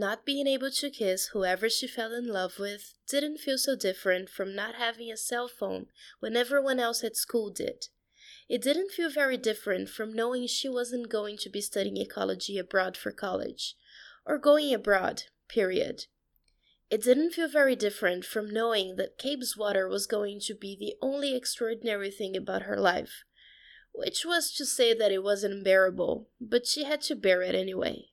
Not being able to kiss whoever she fell in love with didn't feel so different from not having a cell phone when everyone else at school did. It didn't feel very different from knowing she wasn't going to be studying ecology abroad for college, or going abroad, period. It didn't feel very different from knowing that Cabeswater was going to be the only extraordinary thing about her life, which was to say that it wasn't unbearable, but she had to bear it anyway.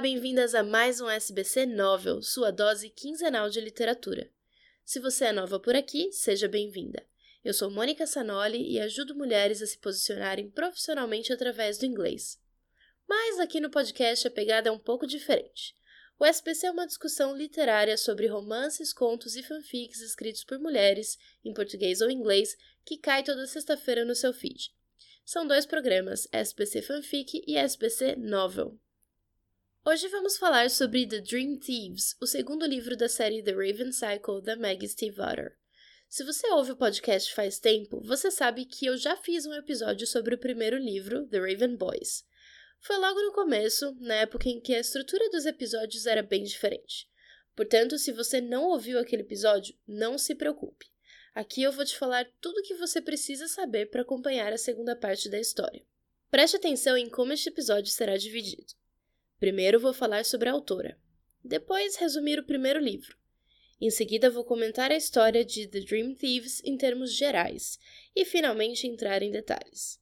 Bem-vindas a mais um SBC Novel, sua dose quinzenal de literatura. Se você é nova por aqui, seja bem-vinda. Eu sou Mônica Sanoli e ajudo mulheres a se posicionarem profissionalmente através do inglês. Mas aqui no podcast a pegada é um pouco diferente. O SBC é uma discussão literária sobre romances, contos e fanfics escritos por mulheres, em português ou inglês, que cai toda sexta-feira no seu feed. São dois programas, SBC Fanfic e SBC Novel. Hoje vamos falar sobre The Dream Thieves, o segundo livro da série The Raven Cycle da Maggie Stiefvater. Se você ouve o podcast faz tempo, você sabe que eu já fiz um episódio sobre o primeiro livro, The Raven Boys. Foi logo no começo, na época em que a estrutura dos episódios era bem diferente. Portanto, se você não ouviu aquele episódio, não se preocupe. Aqui eu vou te falar tudo o que você precisa saber para acompanhar a segunda parte da história. Preste atenção em como este episódio será dividido. Primeiro vou falar sobre a autora, depois resumir o primeiro livro. Em seguida vou comentar a história de The Dream Thieves em termos gerais e finalmente entrar em detalhes.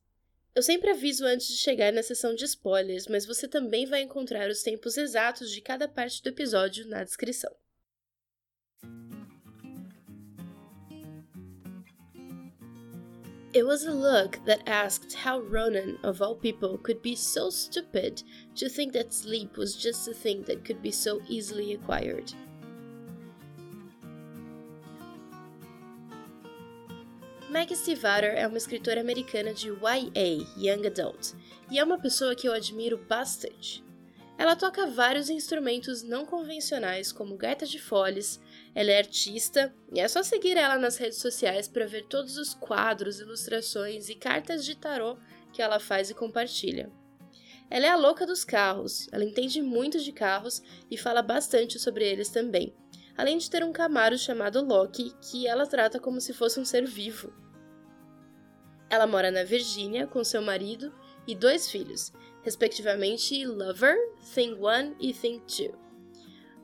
Eu sempre aviso antes de chegar na seção de spoilers, mas você também vai encontrar os tempos exatos de cada parte do episódio na descrição. It was a look that asked how Ronan, of all people, could be so stupid to think that sleep was just a thing that could be so easily acquired. Maggie Stiefvater é uma escritora americana de YA, Young Adult, e é uma pessoa que eu admiro bastante. Ela toca vários instrumentos não convencionais, como gaita de foles, ela é artista e é só seguir ela nas redes sociais para ver todos os quadros, ilustrações e cartas de tarô que ela faz e compartilha. Ela é a louca dos carros, ela entende muito de carros e fala bastante sobre eles também, além de ter um Camaro chamado Loki que ela trata como se fosse um ser vivo. Ela mora na Virgínia com seu marido e dois filhos, respectivamente Lover, Thing 1 e Thing 2.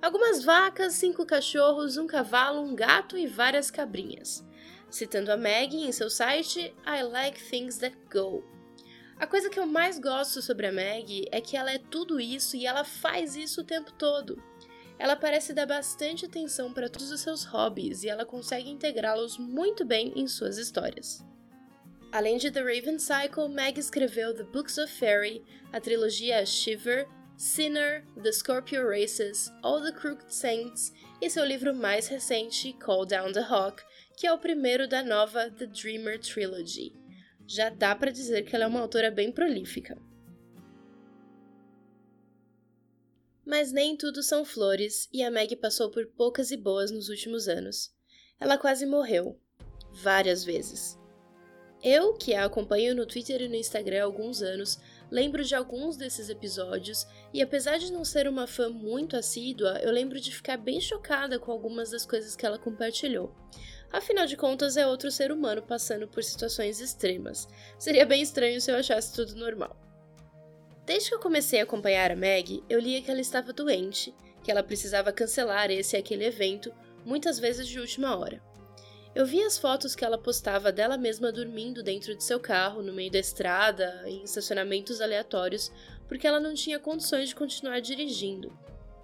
Algumas vacas, cinco cachorros, um cavalo, um gato e várias cabrinhas. Citando a Maggie em seu site I Like Things That Go. A coisa que eu mais gosto sobre a Maggie é que ela é tudo isso e ela faz isso o tempo todo. Ela parece dar bastante atenção para todos os seus hobbies e ela consegue integrá-los muito bem em suas histórias. Além de The Raven Cycle, Meg escreveu The Books of Fairy, a trilogia Shiver, Sinner, The Scorpio Races, All the Crooked Saints e seu livro mais recente, Call Down the Hawk, que é o primeiro da nova The Dreamer Trilogy. Já dá para dizer que ela é uma autora bem prolífica. Mas nem tudo são flores, e a Meg passou por poucas e boas nos últimos anos. Ela quase morreu. Várias vezes. Eu, que a acompanho no Twitter e no Instagram há alguns anos, lembro de alguns desses episódios e apesar de não ser uma fã muito assídua, eu lembro de ficar bem chocada com algumas das coisas que ela compartilhou. Afinal de contas, é outro ser humano passando por situações extremas. Seria bem estranho se eu achasse tudo normal. Desde que eu comecei a acompanhar a Meg, eu lia que ela estava doente, que ela precisava cancelar esse e aquele evento, muitas vezes de última hora. Eu vi as fotos que ela postava dela mesma dormindo dentro de seu carro, no meio da estrada, em estacionamentos aleatórios, porque ela não tinha condições de continuar dirigindo.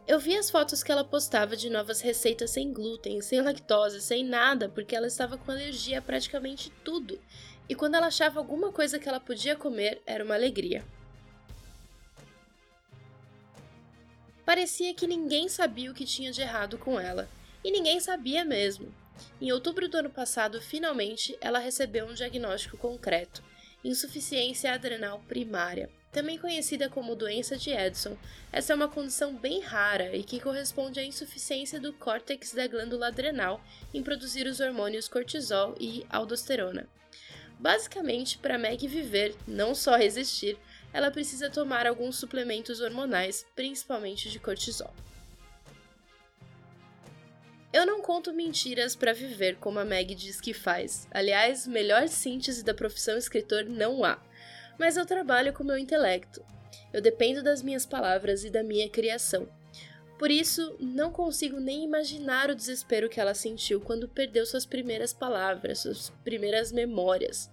Eu vi as fotos que ela postava de novas receitas sem glúten, sem lactose, sem nada, porque ela estava com alergia a praticamente tudo. E quando ela achava alguma coisa que ela podia comer, era uma alegria. Parecia que ninguém sabia o que tinha de errado com ela, e ninguém sabia mesmo. Em outubro do ano passado, finalmente, ela recebeu um diagnóstico concreto: insuficiência adrenal primária. Também conhecida como doença de Edson, essa é uma condição bem rara e que corresponde à insuficiência do córtex da glândula adrenal em produzir os hormônios cortisol e aldosterona. Basicamente, para Meg viver, não só resistir, ela precisa tomar alguns suplementos hormonais, principalmente de cortisol. Eu não conto mentiras para viver como a Meg diz que faz. Aliás, melhor síntese da profissão escritor não há. Mas eu trabalho com meu intelecto. Eu dependo das minhas palavras e da minha criação. Por isso, não consigo nem imaginar o desespero que ela sentiu quando perdeu suas primeiras palavras, suas primeiras memórias.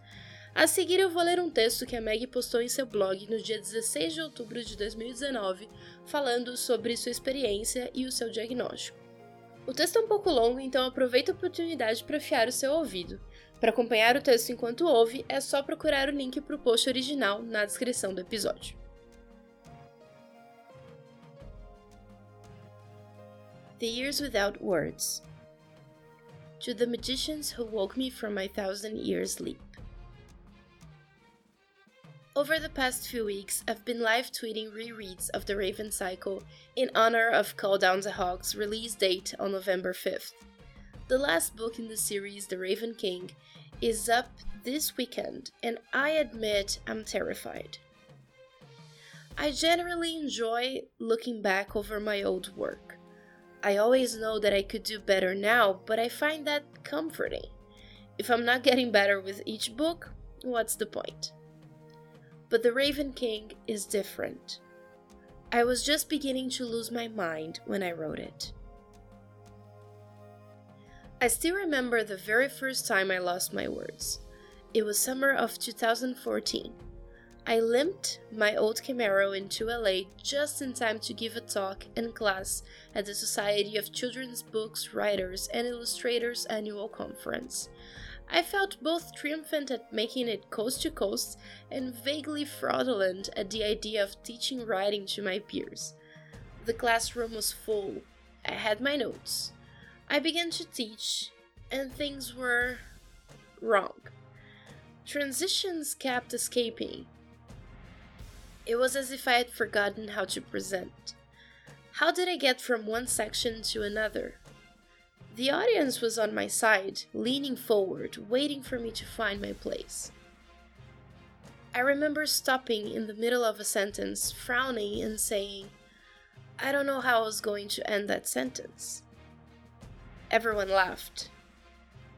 A seguir, eu vou ler um texto que a Meg postou em seu blog no dia 16 de outubro de 2019, falando sobre sua experiência e o seu diagnóstico. O texto é um pouco longo, então aproveita a oportunidade para afiar o seu ouvido. Para acompanhar o texto enquanto ouve, é só procurar o link para o post original na descrição do episódio. The Years Without Words To the magicians who woke me from my thousand years sleep. Over the past few weeks, I've been live tweeting rereads of The Raven Cycle in honor of Call Down the Hawk's release date on November 5th. The last book in the series, The Raven King, is up this weekend, and I admit I'm terrified. I generally enjoy looking back over my old work. I always know that I could do better now, but I find that comforting. If I'm not getting better with each book, what's the point? But The Raven King is different. I was just beginning to lose my mind when I wrote it. I still remember the very first time I lost my words. It was summer of 2014. I limped my old Camaro into LA just in time to give a talk and class at the Society of Children's Books Writers and Illustrators annual conference. I felt both triumphant at making it coast to coast and vaguely fraudulent at the idea of teaching writing to my peers. The classroom was full. I had my notes. I began to teach, and things were wrong. Transitions kept escaping. It was as if I had forgotten how to present. How did I get from one section to another? The audience was on my side, leaning forward, waiting for me to find my place. I remember stopping in the middle of a sentence, frowning, and saying, I don't know how I was going to end that sentence. Everyone laughed.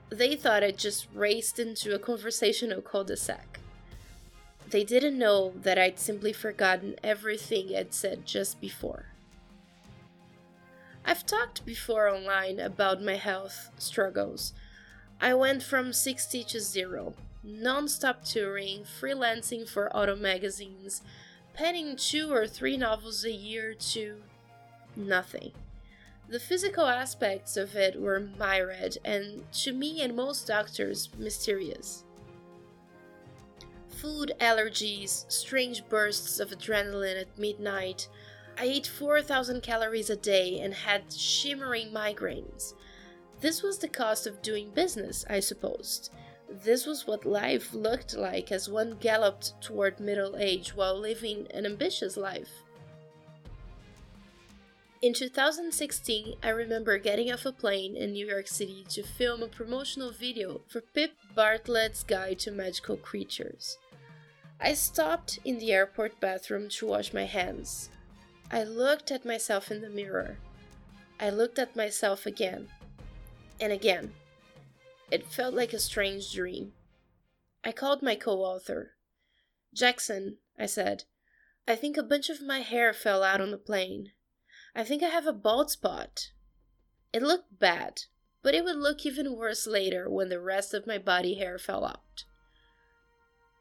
They thought I'd just raced into a conversational cul de sac. They didn't know that I'd simply forgotten everything I'd said just before. I've talked before online about my health struggles. I went from 60 to 0, non stop touring, freelancing for auto magazines, penning two or three novels a year to nothing. The physical aspects of it were myriad and, to me and most doctors, mysterious. Food allergies, strange bursts of adrenaline at midnight, I ate 4,000 calories a day and had shimmering migraines. This was the cost of doing business, I supposed. This was what life looked like as one galloped toward middle age while living an ambitious life. In 2016, I remember getting off a plane in New York City to film a promotional video for Pip Bartlett's Guide to Magical Creatures. I stopped in the airport bathroom to wash my hands. I looked at myself in the mirror. I looked at myself again and again. It felt like a strange dream. I called my co author. Jackson, I said, I think a bunch of my hair fell out on the plane. I think I have a bald spot. It looked bad, but it would look even worse later when the rest of my body hair fell out.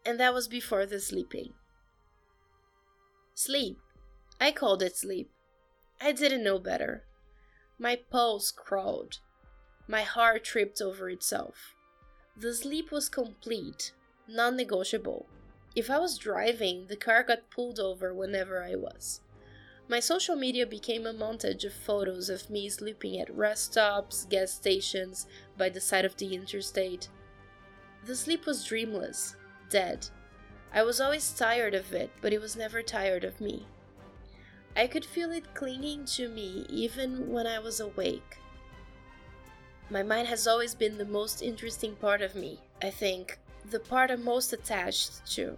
And that was before the sleeping. Sleep I called it sleep. I didn't know better. My pulse crawled. My heart tripped over itself. The sleep was complete, non negotiable. If I was driving, the car got pulled over whenever I was. My social media became a montage of photos of me sleeping at rest stops, gas stations, by the side of the interstate. The sleep was dreamless, dead. I was always tired of it, but it was never tired of me. I could feel it clinging to me even when I was awake. My mind has always been the most interesting part of me, I think, the part I'm most attached to.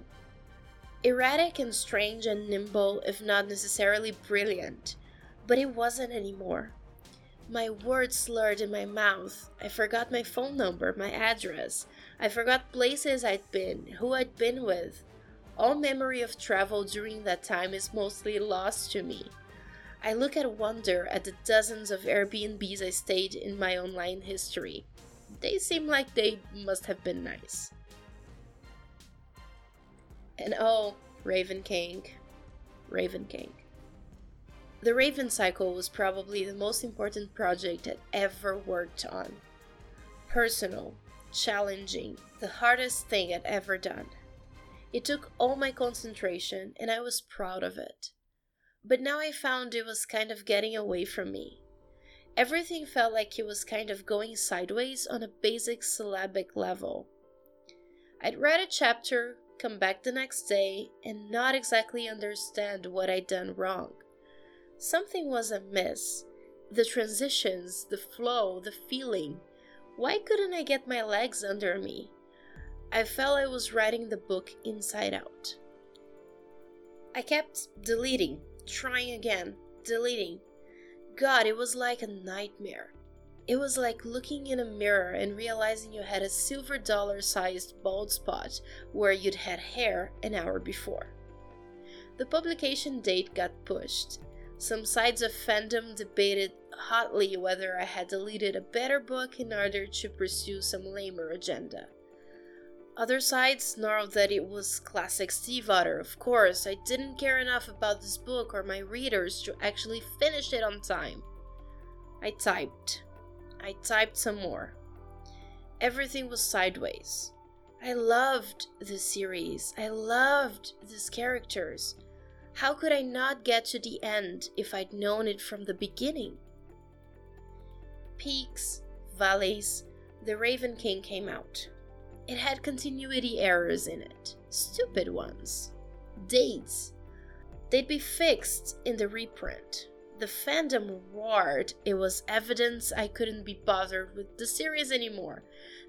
Erratic and strange and nimble, if not necessarily brilliant, but it wasn't anymore. My words slurred in my mouth. I forgot my phone number, my address. I forgot places I'd been, who I'd been with. All memory of travel during that time is mostly lost to me. I look at wonder at the dozens of Airbnbs I stayed in my online history. They seem like they must have been nice. And oh, Raven King. Raven King. The Raven Cycle was probably the most important project I'd ever worked on. Personal, challenging, the hardest thing I'd ever done. It took all my concentration, and I was proud of it. But now I found it was kind of getting away from me. Everything felt like it was kind of going sideways on a basic syllabic level. I'd read a chapter, come back the next day, and not exactly understand what I'd done wrong. Something was amiss. The transitions, the flow, the feeling. Why couldn't I get my legs under me? I felt I was writing the book inside out. I kept deleting, trying again, deleting. God, it was like a nightmare. It was like looking in a mirror and realizing you had a silver dollar sized bald spot where you'd had hair an hour before. The publication date got pushed. Some sides of fandom debated hotly whether I had deleted a better book in order to pursue some lamer agenda. Other sides snarled that it was classic Steve Otter. Of course, I didn't care enough about this book or my readers to actually finish it on time. I typed. I typed some more. Everything was sideways. I loved this series. I loved these characters. How could I not get to the end if I'd known it from the beginning? Peaks, valleys, The Raven King came out. It had continuity errors in it, stupid ones. Dates. They'd be fixed in the reprint. The fandom roared. It was evidence I couldn't be bothered with the series anymore.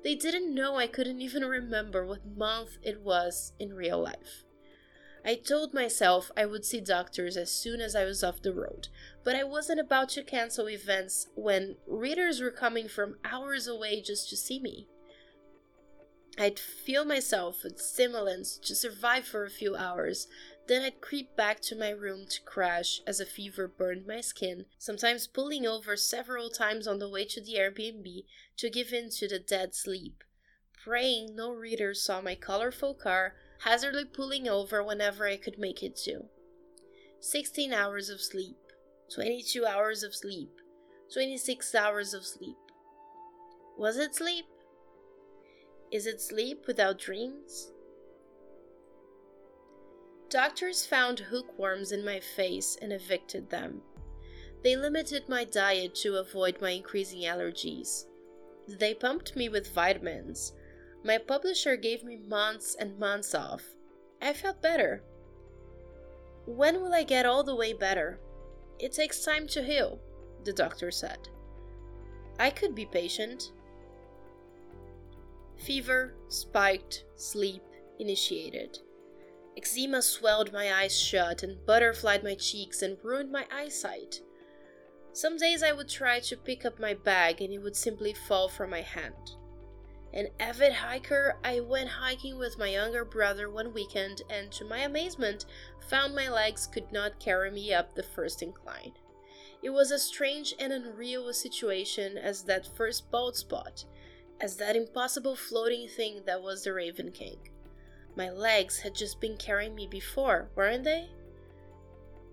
They didn't know I couldn't even remember what month it was in real life. I told myself I would see doctors as soon as I was off the road, but I wasn't about to cancel events when readers were coming from hours away just to see me. I'd feel myself with stimulants to survive for a few hours, then I'd creep back to my room to crash as a fever burned my skin, sometimes pulling over several times on the way to the Airbnb to give in to the dead sleep, praying no reader saw my colorful car, hazardly pulling over whenever I could make it to. 16 hours of sleep, 22 hours of sleep, 26 hours of sleep. Was it sleep? Is it sleep without dreams? Doctors found hookworms in my face and evicted them. They limited my diet to avoid my increasing allergies. They pumped me with vitamins. My publisher gave me months and months off. I felt better. When will I get all the way better? It takes time to heal, the doctor said. I could be patient. Fever, spiked, sleep, initiated. Eczema swelled my eyes shut and butterflied my cheeks and ruined my eyesight. Some days I would try to pick up my bag and it would simply fall from my hand. An avid hiker, I went hiking with my younger brother one weekend and, to my amazement, found my legs could not carry me up the first incline. It was as strange and unreal a situation as that first bald spot, as that impossible floating thing that was the Raven King. My legs had just been carrying me before, weren't they?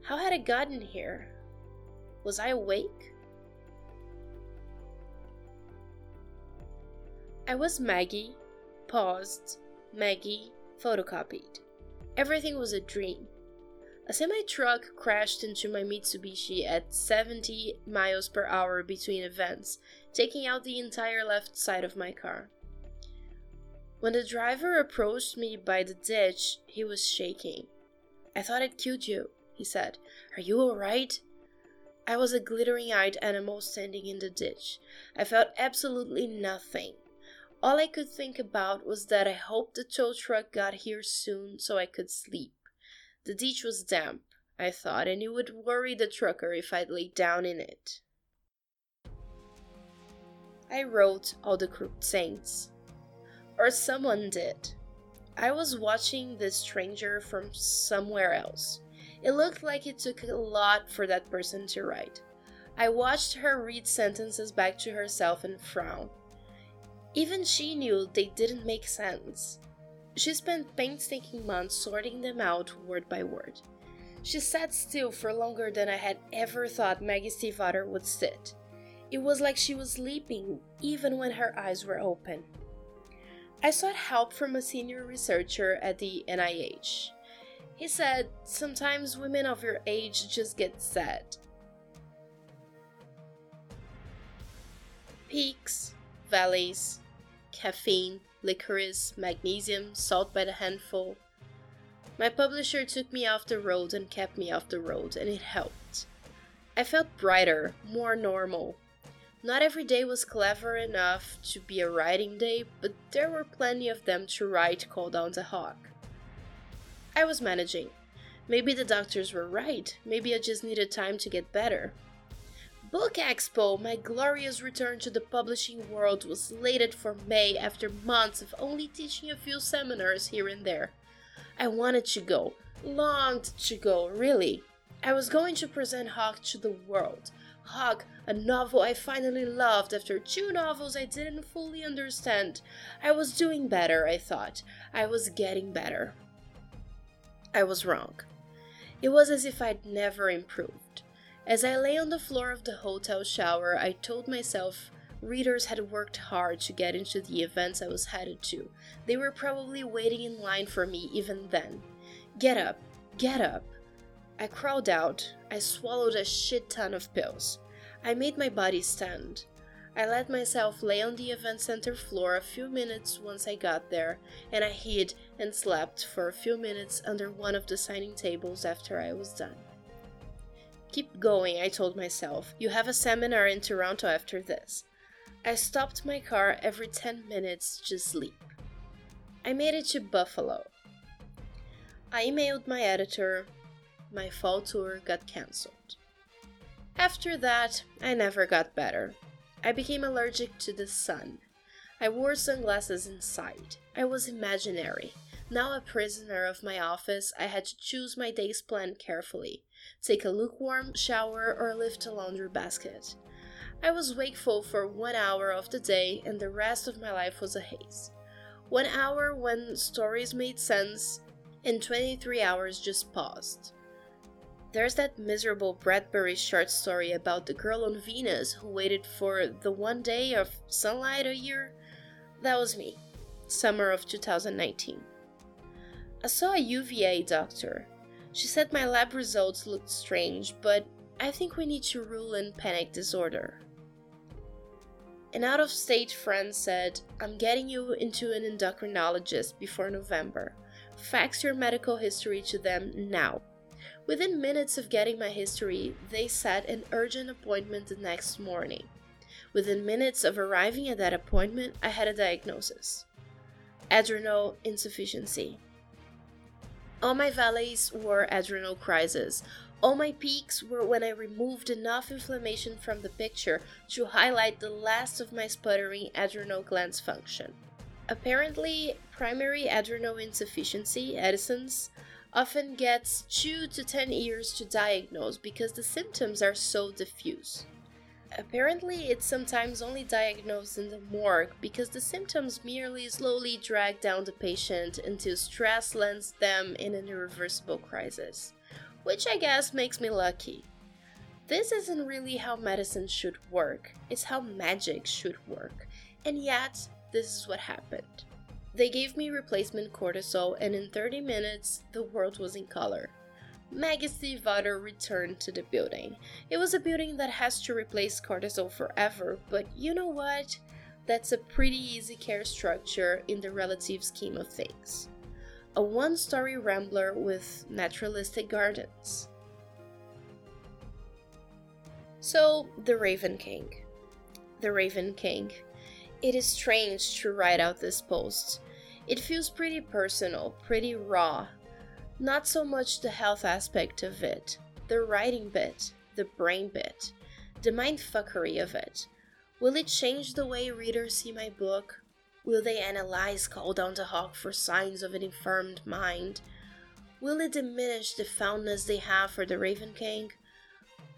How had I gotten here? Was I awake? I was Maggie, paused, Maggie, photocopied. Everything was a dream. A semi truck crashed into my Mitsubishi at 70 miles per hour between events, taking out the entire left side of my car. When the driver approached me by the ditch, he was shaking. I thought I'd killed you, he said. Are you alright? I was a glittering eyed animal standing in the ditch. I felt absolutely nothing. All I could think about was that I hoped the tow truck got here soon so I could sleep. The ditch was damp, I thought, and it would worry the trucker if I lay down in it. I wrote all the crooked saints. Or someone did. I was watching this stranger from somewhere else. It looked like it took a lot for that person to write. I watched her read sentences back to herself and frown. Even she knew they didn't make sense. She spent painstaking months sorting them out word by word. She sat still for longer than I had ever thought Maggie Stiefvater would sit. It was like she was sleeping even when her eyes were open. I sought help from a senior researcher at the NIH. He said, Sometimes women of your age just get sad. Peaks, valleys, caffeine, licorice, magnesium, salt by the handful. My publisher took me off the road and kept me off the road, and it helped. I felt brighter, more normal, not every day was clever enough to be a writing day, but there were plenty of them to write Call Down the Hawk. I was managing. Maybe the doctors were right, maybe I just needed time to get better. Book Expo, my glorious return to the publishing world, was slated for May after months of only teaching a few seminars here and there. I wanted to go, longed to go, really. I was going to present Hawk to the world, Hawk, a novel I finally loved after two novels I didn't fully understand. I was doing better, I thought. I was getting better. I was wrong. It was as if I'd never improved. As I lay on the floor of the hotel shower, I told myself readers had worked hard to get into the events I was headed to. They were probably waiting in line for me even then. Get up, get up. I crawled out. I swallowed a shit ton of pills. I made my body stand. I let myself lay on the event center floor a few minutes once I got there, and I hid and slept for a few minutes under one of the signing tables after I was done. Keep going, I told myself. You have a seminar in Toronto after this. I stopped my car every 10 minutes to sleep. I made it to Buffalo. I emailed my editor, my fall tour got cancelled. After that, I never got better. I became allergic to the sun. I wore sunglasses inside. I was imaginary. Now a prisoner of my office, I had to choose my day's plan carefully take a lukewarm shower or lift a laundry basket. I was wakeful for one hour of the day, and the rest of my life was a haze. One hour when stories made sense, and 23 hours just paused. There's that miserable Bradbury short story about the girl on Venus who waited for the one day of sunlight a year. That was me, summer of 2019. I saw a UVA doctor. She said my lab results looked strange, but I think we need to rule in panic disorder. An out of state friend said, I'm getting you into an endocrinologist before November. Fax your medical history to them now. Within minutes of getting my history, they set an urgent appointment the next morning. Within minutes of arriving at that appointment, I had a diagnosis adrenal insufficiency. All my valleys were adrenal crises. All my peaks were when I removed enough inflammation from the picture to highlight the last of my sputtering adrenal glands function. Apparently, primary adrenal insufficiency, Addison's, often gets 2 to 10 years to diagnose because the symptoms are so diffuse. Apparently, it's sometimes only diagnosed in the morgue because the symptoms merely slowly drag down the patient until stress lands them in an irreversible crisis, which I guess makes me lucky. This isn't really how medicine should work, it's how magic should work, and yet, this is what happened. They gave me replacement cortisol, and in 30 minutes, the world was in color. Maggie Stiefvater returned to the building. It was a building that has to replace cortisol forever, but you know what? That's a pretty easy care structure in the relative scheme of things. A one story rambler with naturalistic gardens. So, The Raven King. The Raven King. It is strange to write out this post. It feels pretty personal, pretty raw, not so much the health aspect of it, the writing bit, the brain bit, the mindfuckery of it. Will it change the way readers see my book? Will they analyze Call Down the Hawk for signs of an infirmed mind? Will it diminish the fondness they have for the Raven King?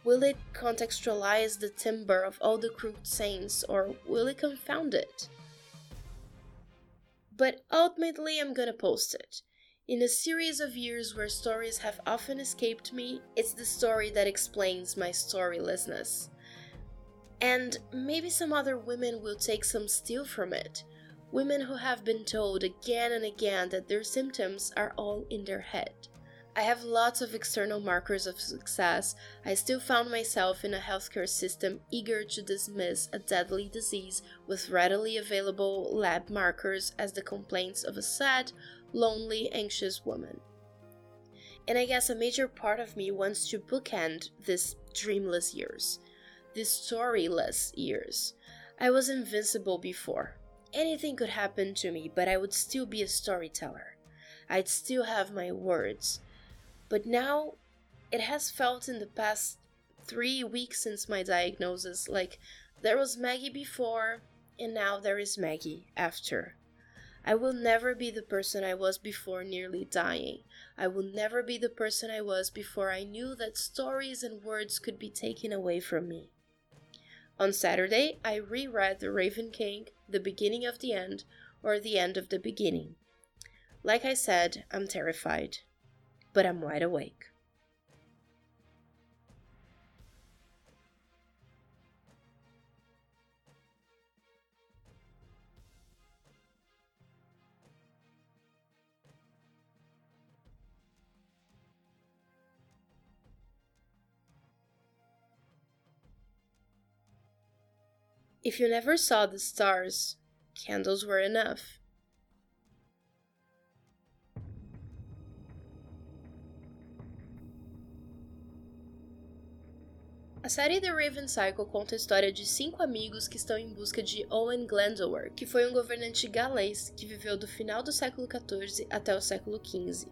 Will it contextualize the timbre of all the crooked saints, or will it confound it? But ultimately, I'm gonna post it. In a series of years where stories have often escaped me, it's the story that explains my storylessness. And maybe some other women will take some steel from it. Women who have been told again and again that their symptoms are all in their head. I have lots of external markers of success. I still found myself in a healthcare system eager to dismiss a deadly disease with readily available lab markers as the complaints of a sad, lonely, anxious woman. And I guess a major part of me wants to bookend these dreamless years, these storyless years. I was invincible before. Anything could happen to me, but I would still be a storyteller. I'd still have my words. But now it has felt in the past three weeks since my diagnosis like there was Maggie before, and now there is Maggie after. I will never be the person I was before nearly dying. I will never be the person I was before I knew that stories and words could be taken away from me. On Saturday, I reread The Raven King, The Beginning of the End, or The End of the Beginning. Like I said, I'm terrified but I'm wide awake. If you never saw the stars, candles were enough. A série The Raven Cycle conta a história de cinco amigos que estão em busca de Owen Glendower, que foi um governante galês que viveu do final do século XIV até o século XV.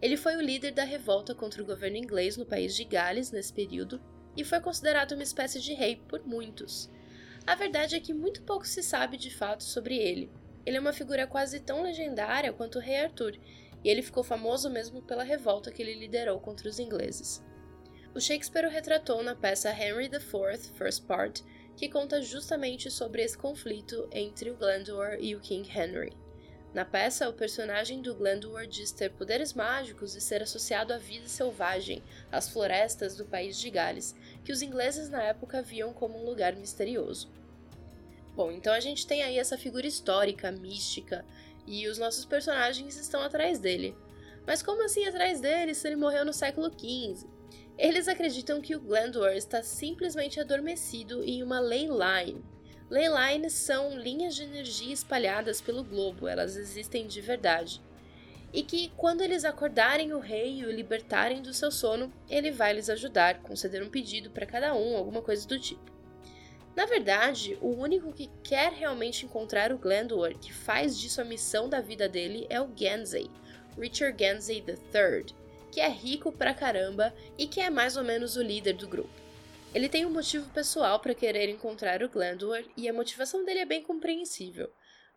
Ele foi o líder da revolta contra o governo inglês no país de Gales nesse período e foi considerado uma espécie de rei por muitos. A verdade é que muito pouco se sabe de fato sobre ele. Ele é uma figura quase tão legendária quanto o rei Arthur, e ele ficou famoso mesmo pela revolta que ele liderou contra os ingleses. O Shakespeare o retratou na peça Henry IV, First Part, que conta justamente sobre esse conflito entre o Glendower e o King Henry. Na peça, o personagem do Glendower diz ter poderes mágicos e ser associado à vida selvagem, às florestas do país de Gales, que os ingleses na época viam como um lugar misterioso. Bom, então a gente tem aí essa figura histórica, mística, e os nossos personagens estão atrás dele. Mas como assim atrás dele se ele morreu no século XV? Eles acreditam que o Glendower está simplesmente adormecido em uma ley line. Ley lines são linhas de energia espalhadas pelo globo, elas existem de verdade. E que quando eles acordarem o rei e o libertarem do seu sono, ele vai lhes ajudar, conceder um pedido para cada um, alguma coisa do tipo. Na verdade, o único que quer realmente encontrar o Glendower, que faz disso a missão da vida dele, é o Gansey, Richard Gansey III, que é rico pra caramba e que é mais ou menos o líder do grupo. Ele tem um motivo pessoal para querer encontrar o Glendower e a motivação dele é bem compreensível,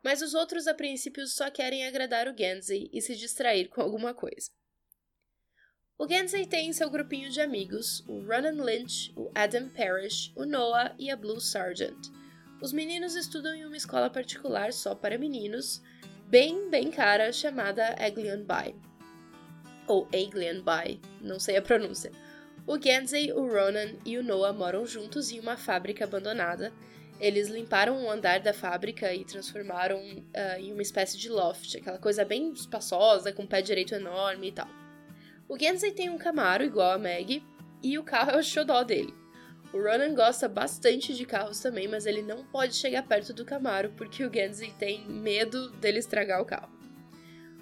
mas os outros a princípio só querem agradar o Gansey e se distrair com alguma coisa. O Gansey tem seu grupinho de amigos, o Ronan Lynch, o Adam Parrish, o Noah e a Blue Sargent. Os meninos estudam em uma escola particular só para meninos, bem, bem cara, chamada Aglion By ou Aglian By, não sei a pronúncia. O Gansey, o Ronan e o Noah moram juntos em uma fábrica abandonada. Eles limparam um andar da fábrica e transformaram uh, em uma espécie de loft, aquela coisa bem espaçosa, com pé direito enorme e tal. O Genzi tem um Camaro igual a Meg e o carro é o xodó dele. O Ronan gosta bastante de carros também, mas ele não pode chegar perto do Camaro porque o Genzi tem medo dele estragar o carro.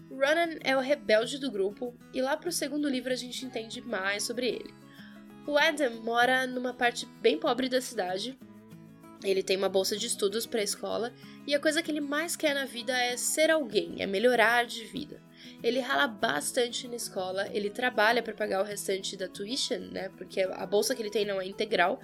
O Ronan é o rebelde do grupo e lá pro segundo livro a gente entende mais sobre ele. O Adam mora numa parte bem pobre da cidade. Ele tem uma bolsa de estudos para a escola e a coisa que ele mais quer na vida é ser alguém, é melhorar de vida. Ele rala bastante na escola, ele trabalha para pagar o restante da tuition, né? Porque a bolsa que ele tem não é integral.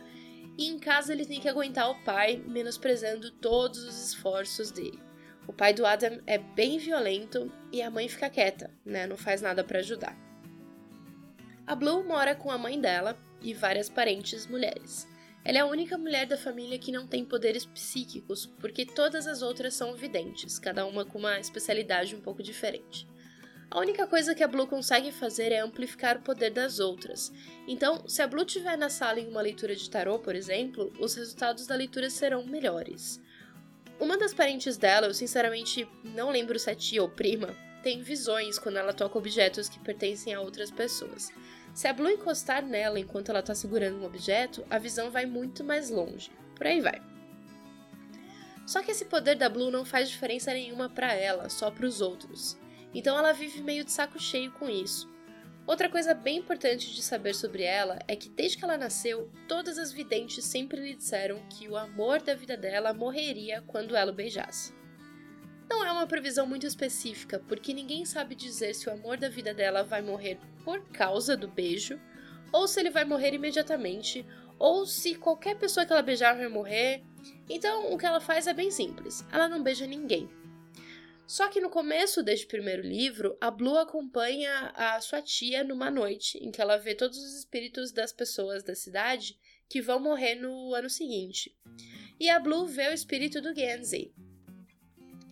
E em casa ele tem que aguentar o pai, menosprezando todos os esforços dele. O pai do Adam é bem violento e a mãe fica quieta, né? Não faz nada para ajudar. A Blue mora com a mãe dela e várias parentes mulheres. Ela é a única mulher da família que não tem poderes psíquicos, porque todas as outras são videntes, cada uma com uma especialidade um pouco diferente. A única coisa que a Blue consegue fazer é amplificar o poder das outras. Então, se a Blue estiver na sala em uma leitura de tarô, por exemplo, os resultados da leitura serão melhores. Uma das parentes dela, eu sinceramente não lembro se é tia ou prima, tem visões quando ela toca objetos que pertencem a outras pessoas. Se a Blue encostar nela enquanto ela está segurando um objeto, a visão vai muito mais longe. Por aí vai. Só que esse poder da Blue não faz diferença nenhuma para ela, só para os outros. Então ela vive meio de saco cheio com isso. Outra coisa bem importante de saber sobre ela é que desde que ela nasceu, todas as videntes sempre lhe disseram que o amor da vida dela morreria quando ela o beijasse. Não é uma previsão muito específica, porque ninguém sabe dizer se o amor da vida dela vai morrer por causa do beijo, ou se ele vai morrer imediatamente, ou se qualquer pessoa que ela beijar vai morrer. Então, o que ela faz é bem simples: ela não beija ninguém. Só que no começo deste primeiro livro, a Blue acompanha a sua tia numa noite em que ela vê todos os espíritos das pessoas da cidade que vão morrer no ano seguinte. E a Blue vê o espírito do Genzi.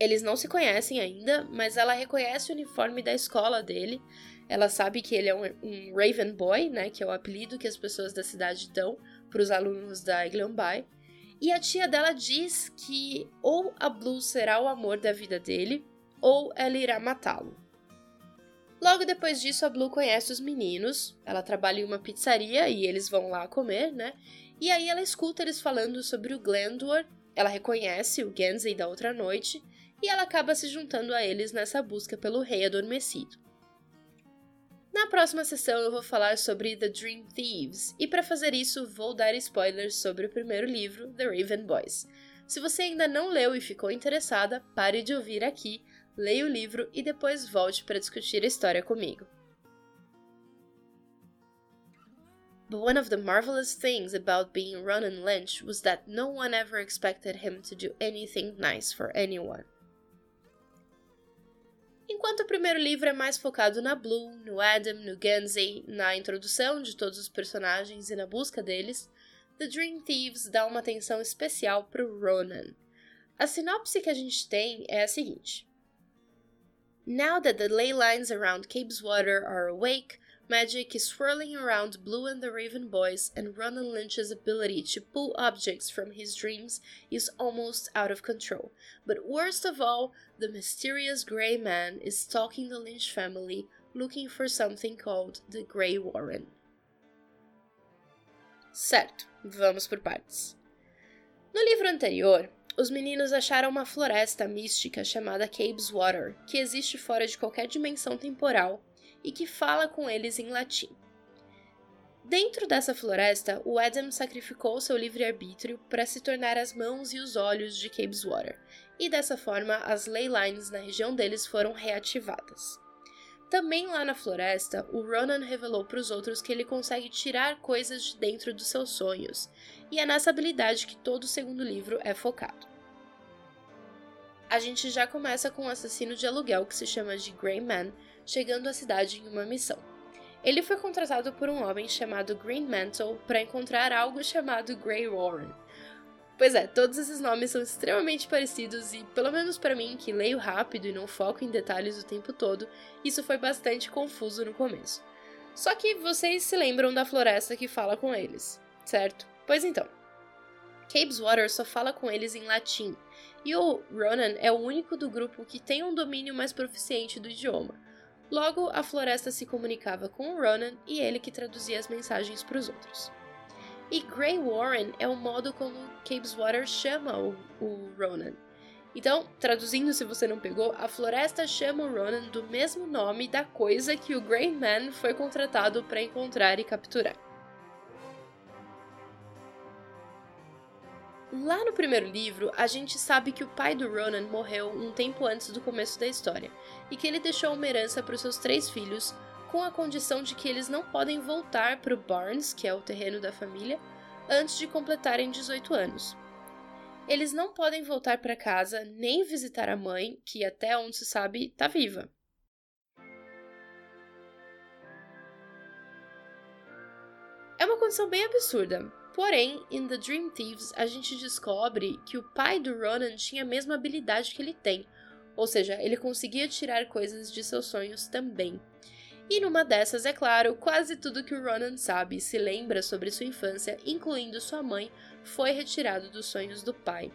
Eles não se conhecem ainda, mas ela reconhece o uniforme da escola dele. Ela sabe que ele é um, um Raven Boy, né, que é o apelido que as pessoas da cidade dão para os alunos da Iglambai. E a tia dela diz que ou a Blue será o amor da vida dele, ou ela irá matá-lo. Logo depois disso, a Blue conhece os meninos. Ela trabalha em uma pizzaria e eles vão lá comer, né? E aí ela escuta eles falando sobre o Glandor. Ela reconhece o Genzi da outra noite e ela acaba se juntando a eles nessa busca pelo rei adormecido. Na próxima sessão eu vou falar sobre The Dream Thieves, e para fazer isso vou dar spoilers sobre o primeiro livro, The Raven Boys. Se você ainda não leu e ficou interessada, pare de ouvir aqui, leia o livro e depois volte para discutir a história comigo. But one of the marvelous things about being Ronan Lynch was that no one ever expected him to do anything nice for anyone. Enquanto o primeiro livro é mais focado na Blue, no Adam, no Gansey, na introdução de todos os personagens e na busca deles, The Dream Thieves dá uma atenção especial para o Ronan. A sinopse que a gente tem é a seguinte: Now that the ley lines around Cabe's Water are awake, magic is swirling around Blue and the Raven Boys, and Ronan Lynch's ability to pull objects from his dreams is almost out of control. But worst of all, the mysterious Grey Man is stalking the Lynch family, looking for something called the Grey Warren. Certo, vamos por partes. No livro anterior, os meninos acharam uma floresta mística chamada Cabe's Water, que existe fora de qualquer dimensão temporal e que fala com eles em latim. Dentro dessa floresta, o Adam sacrificou seu livre-arbítrio para se tornar as mãos e os olhos de Cabeswater, e dessa forma as ley lines na região deles foram reativadas. Também lá na floresta, o Ronan revelou para os outros que ele consegue tirar coisas de dentro dos seus sonhos, e é nessa habilidade que todo o segundo livro é focado. A gente já começa com um assassino de aluguel que se chama de Grey Man, chegando à cidade em uma missão. Ele foi contratado por um homem chamado Green Mantle para encontrar algo chamado Grey Warren. Pois é, todos esses nomes são extremamente parecidos e, pelo menos para mim, que leio rápido e não foco em detalhes o tempo todo, isso foi bastante confuso no começo. Só que vocês se lembram da floresta que fala com eles, certo? Pois então. Water só fala com eles em latim, e o Ronan é o único do grupo que tem um domínio mais proficiente do idioma. Logo, a floresta se comunicava com o Ronan e ele que traduzia as mensagens para os outros. E Grey Warren é o modo como Cabeswater chama o, o Ronan. Então, traduzindo se você não pegou, a floresta chama o Ronan do mesmo nome da coisa que o Grey Man foi contratado para encontrar e capturar. Lá no primeiro livro, a gente sabe que o pai do Ronan morreu um tempo antes do começo da história e que ele deixou uma herança para os seus três filhos, com a condição de que eles não podem voltar para o Barnes, que é o terreno da família, antes de completarem 18 anos. Eles não podem voltar para casa nem visitar a mãe, que até onde se sabe está viva. É uma condição bem absurda, Porém, em The Dream Thieves, a gente descobre que o pai do Ronan tinha a mesma habilidade que ele tem, ou seja, ele conseguia tirar coisas de seus sonhos também. E numa dessas, é claro, quase tudo que o Ronan sabe e se lembra sobre sua infância, incluindo sua mãe, foi retirado dos sonhos do pai.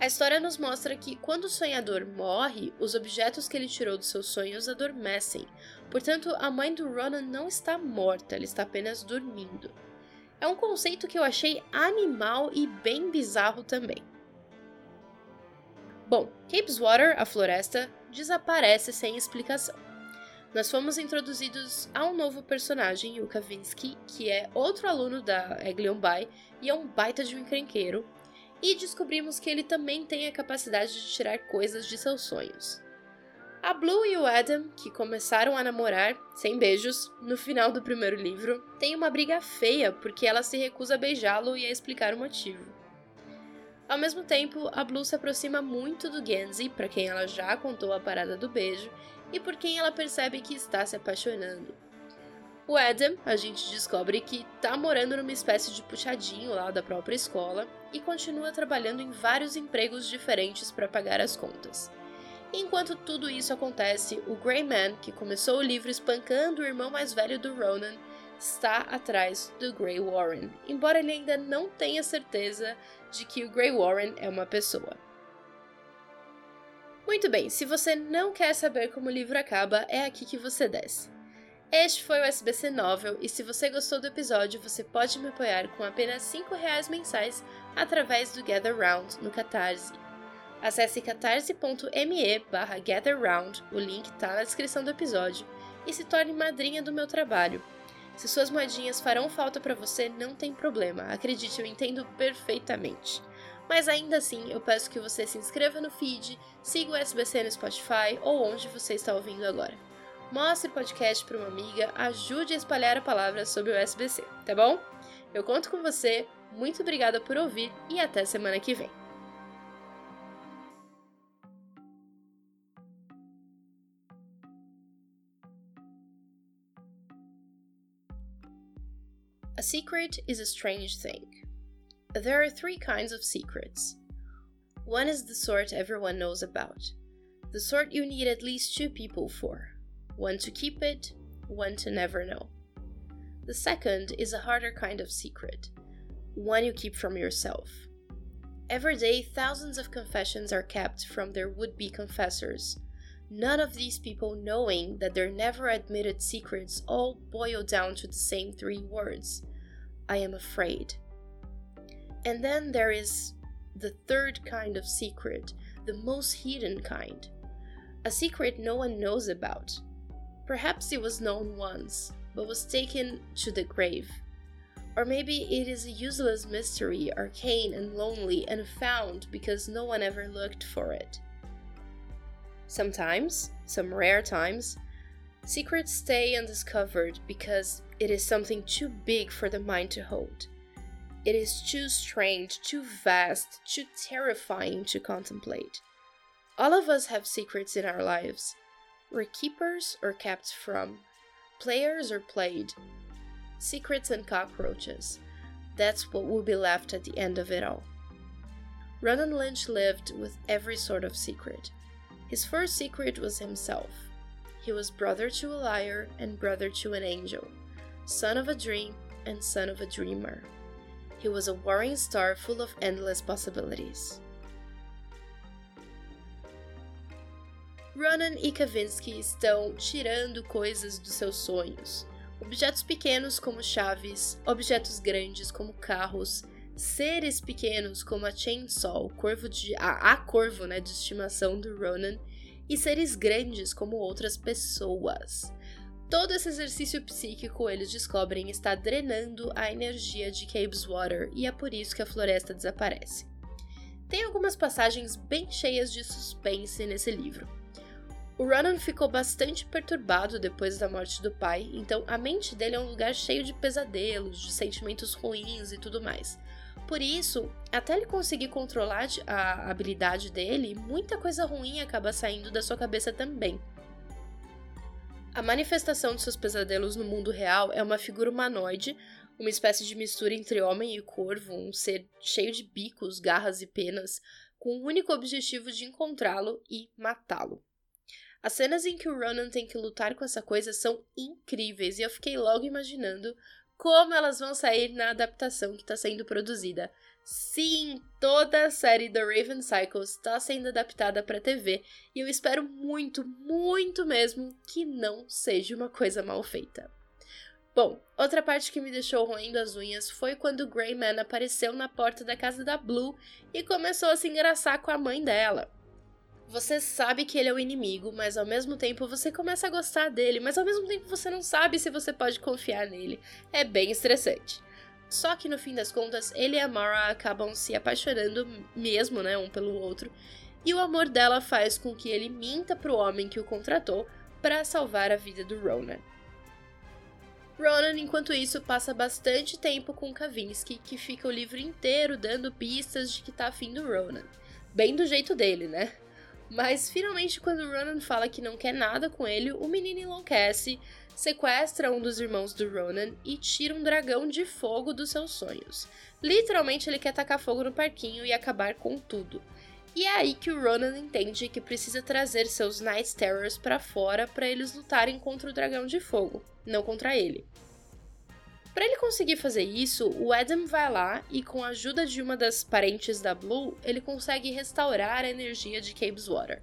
A história nos mostra que quando o sonhador morre, os objetos que ele tirou dos seus sonhos adormecem. Portanto, a mãe do Ronan não está morta, ela está apenas dormindo. É um conceito que eu achei animal e bem bizarro também. Bom, Capeswater, a floresta, desaparece sem explicação. Nós fomos introduzidos a um novo personagem, o Kavinsky, que é outro aluno da Eglion Bay e é um baita de um encrenqueiro, e descobrimos que ele também tem a capacidade de tirar coisas de seus sonhos. A Blue e o Adam, que começaram a namorar, sem beijos, no final do primeiro livro, têm uma briga feia porque ela se recusa a beijá-lo e a explicar o motivo. Ao mesmo tempo, a Blue se aproxima muito do Genzi, para quem ela já contou a parada do beijo, e por quem ela percebe que está se apaixonando. O Adam, a gente descobre que tá morando numa espécie de puxadinho lá da própria escola e continua trabalhando em vários empregos diferentes para pagar as contas. Enquanto tudo isso acontece, o Grey Man, que começou o livro espancando o irmão mais velho do Ronan, está atrás do Grey Warren, embora ele ainda não tenha certeza de que o Grey Warren é uma pessoa. Muito bem, se você não quer saber como o livro acaba, é aqui que você desce. Este foi o SBC Novel e se você gostou do episódio, você pode me apoiar com apenas R$ reais mensais através do Gather Round no Catarse. Acesse catarse.me barra gatherround, o link está na descrição do episódio, e se torne madrinha do meu trabalho. Se suas moedinhas farão falta para você, não tem problema, acredite, eu entendo perfeitamente. Mas ainda assim, eu peço que você se inscreva no feed, siga o SBC no Spotify ou onde você está ouvindo agora. Mostre o podcast para uma amiga, ajude a espalhar a palavra sobre o SBC, tá bom? Eu conto com você, muito obrigada por ouvir e até semana que vem. A secret is a strange thing. There are three kinds of secrets. One is the sort everyone knows about, the sort you need at least two people for one to keep it, one to never know. The second is a harder kind of secret, one you keep from yourself. Every day, thousands of confessions are kept from their would be confessors. None of these people knowing that their never admitted secrets all boil down to the same three words I am afraid. And then there is the third kind of secret, the most hidden kind. A secret no one knows about. Perhaps it was known once, but was taken to the grave. Or maybe it is a useless mystery, arcane and lonely, and found because no one ever looked for it. Sometimes, some rare times, secrets stay undiscovered because it is something too big for the mind to hold. It is too strange, too vast, too terrifying to contemplate. All of us have secrets in our lives. We're keepers or kept from, players or played. Secrets and cockroaches. That's what will be left at the end of it all. Ronan Lynch lived with every sort of secret. His first secret was himself. He was brother to a liar and brother to an angel son of a dream and son of a dreamer. He was a warring star full of endless possibilities. Ronan e Kavinsky estão tirando coisas dos seus sonhos. Objetos pequenos como chaves, objetos grandes como carros, seres pequenos como a Chainsaw, corvo de, a, a corvo né, de estimação do Ronan, e seres grandes como outras pessoas. Todo esse exercício psíquico eles descobrem está drenando a energia de Cabe's Water e é por isso que a floresta desaparece. Tem algumas passagens bem cheias de suspense nesse livro. O Ronan ficou bastante perturbado depois da morte do pai, então a mente dele é um lugar cheio de pesadelos, de sentimentos ruins e tudo mais. Por isso, até ele conseguir controlar a habilidade dele, muita coisa ruim acaba saindo da sua cabeça também. A manifestação de seus pesadelos no mundo real é uma figura humanoide, uma espécie de mistura entre homem e corvo, um ser cheio de bicos, garras e penas, com o único objetivo de encontrá-lo e matá-lo. As cenas em que o Ronan tem que lutar com essa coisa são incríveis e eu fiquei logo imaginando como elas vão sair na adaptação que está sendo produzida. Sim, toda a série The Raven Cycles está sendo adaptada para TV e eu espero muito, muito mesmo que não seja uma coisa mal feita. Bom, outra parte que me deixou roendo as unhas foi quando o Greyman apareceu na porta da casa da Blue e começou a se engraçar com a mãe dela. Você sabe que ele é o inimigo, mas ao mesmo tempo você começa a gostar dele, mas ao mesmo tempo você não sabe se você pode confiar nele. É bem estressante. Só que no fim das contas, ele e a Mara acabam se apaixonando mesmo, né, um pelo outro, e o amor dela faz com que ele minta pro homem que o contratou para salvar a vida do Ronan. Ronan, enquanto isso, passa bastante tempo com Kavinsky, que fica o livro inteiro dando pistas de que tá afim do Ronan. Bem do jeito dele, né? Mas finalmente, quando Ronan fala que não quer nada com ele, o menino enlouquece, sequestra um dos irmãos do Ronan e tira um dragão de fogo dos seus sonhos. Literalmente, ele quer tacar fogo no parquinho e acabar com tudo. E é aí que o Ronan entende que precisa trazer seus Night Terrors para fora para eles lutarem contra o dragão de fogo, não contra ele. Para ele conseguir fazer isso, o Adam vai lá e, com a ajuda de uma das parentes da Blue, ele consegue restaurar a energia de Cabe's Water.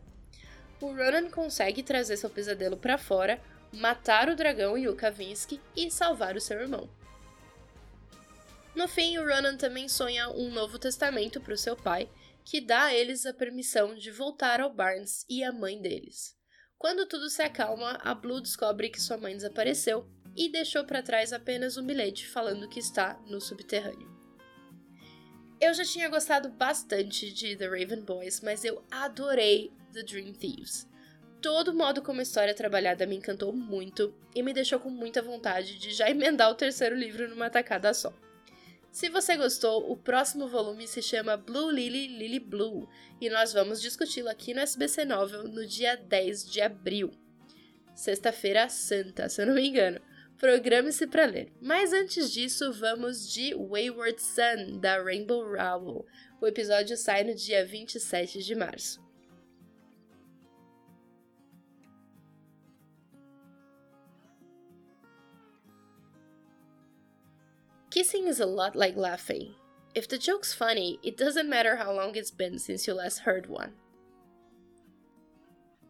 O Ronan consegue trazer seu pesadelo para fora, matar o dragão e o Kavinsky e salvar o seu irmão. No fim, o Ronan também sonha um novo testamento para o seu pai, que dá a eles a permissão de voltar ao Barnes e à mãe deles. Quando tudo se acalma, a Blue descobre que sua mãe desapareceu e deixou para trás apenas um bilhete falando que está no subterrâneo. Eu já tinha gostado bastante de The Raven Boys, mas eu adorei The Dream Thieves. Todo o modo como a história é trabalhada me encantou muito e me deixou com muita vontade de já emendar o terceiro livro numa tacada só. Se você gostou, o próximo volume se chama Blue Lily Lily Blue e nós vamos discuti-lo aqui no SBC Novel no dia 10 de abril. Sexta-feira Santa, se eu não me engano. Programe-se para ler. Mas antes disso, vamos de Wayward Sun, da Rainbow Rowell. O episódio sai no dia 27 de março. Kissing is a lot like laughing. If the joke's funny, it doesn't matter how long it's been since you last heard one.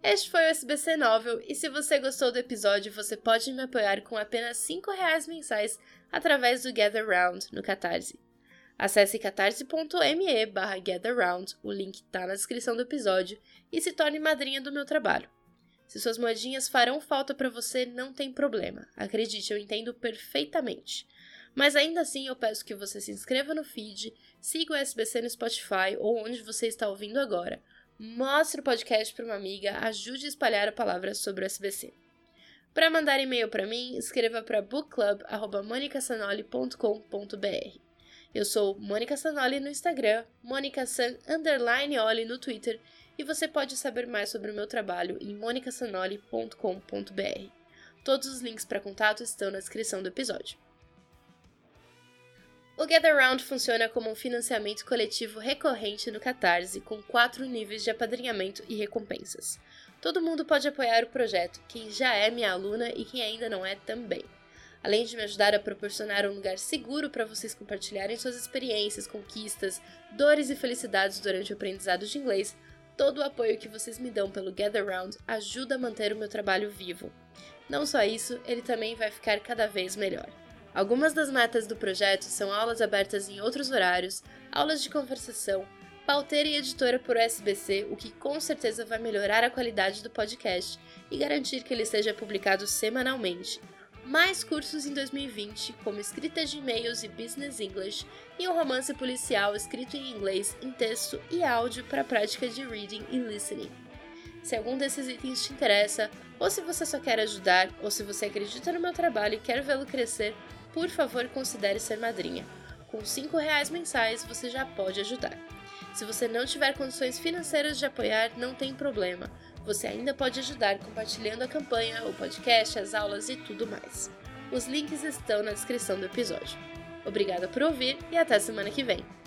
Este foi o SBC Novel e se você gostou do episódio, você pode me apoiar com apenas 5 reais mensais através do Gather Round no Catarse. Acesse catarse.me barra o link está na descrição do episódio, e se torne madrinha do meu trabalho. Se suas moedinhas farão falta para você, não tem problema. Acredite, eu entendo perfeitamente. Mas ainda assim, eu peço que você se inscreva no feed, siga o SBC no Spotify ou onde você está ouvindo agora, mostre o podcast para uma amiga, ajude a espalhar a palavra sobre o SBC. Para mandar e-mail para mim, escreva para bookclub@monicasanoli.com.br. Eu sou Mônica Sanoli no Instagram, monicasan Oli no Twitter e você pode saber mais sobre o meu trabalho em monicasanoli.com.br. Todos os links para contato estão na descrição do episódio. O Gather Round funciona como um financiamento coletivo recorrente no Catarse, com quatro níveis de apadrinhamento e recompensas. Todo mundo pode apoiar o projeto, quem já é minha aluna e quem ainda não é também. Além de me ajudar a proporcionar um lugar seguro para vocês compartilharem suas experiências, conquistas, dores e felicidades durante o aprendizado de inglês, Todo o apoio que vocês me dão pelo Gather Round ajuda a manter o meu trabalho vivo. Não só isso, ele também vai ficar cada vez melhor. Algumas das metas do projeto são aulas abertas em outros horários, aulas de conversação, pauteira e editora por SBC, o que com certeza vai melhorar a qualidade do podcast e garantir que ele seja publicado semanalmente. Mais cursos em 2020, como escrita de e-mails e business English, e um romance policial escrito em inglês em texto e áudio para prática de reading e listening. Se algum desses itens te interessa, ou se você só quer ajudar, ou se você acredita no meu trabalho e quer vê-lo crescer, por favor considere ser madrinha. Com R$ reais mensais você já pode ajudar. Se você não tiver condições financeiras de apoiar, não tem problema. Você ainda pode ajudar compartilhando a campanha, o podcast, as aulas e tudo mais. Os links estão na descrição do episódio. Obrigada por ouvir e até semana que vem.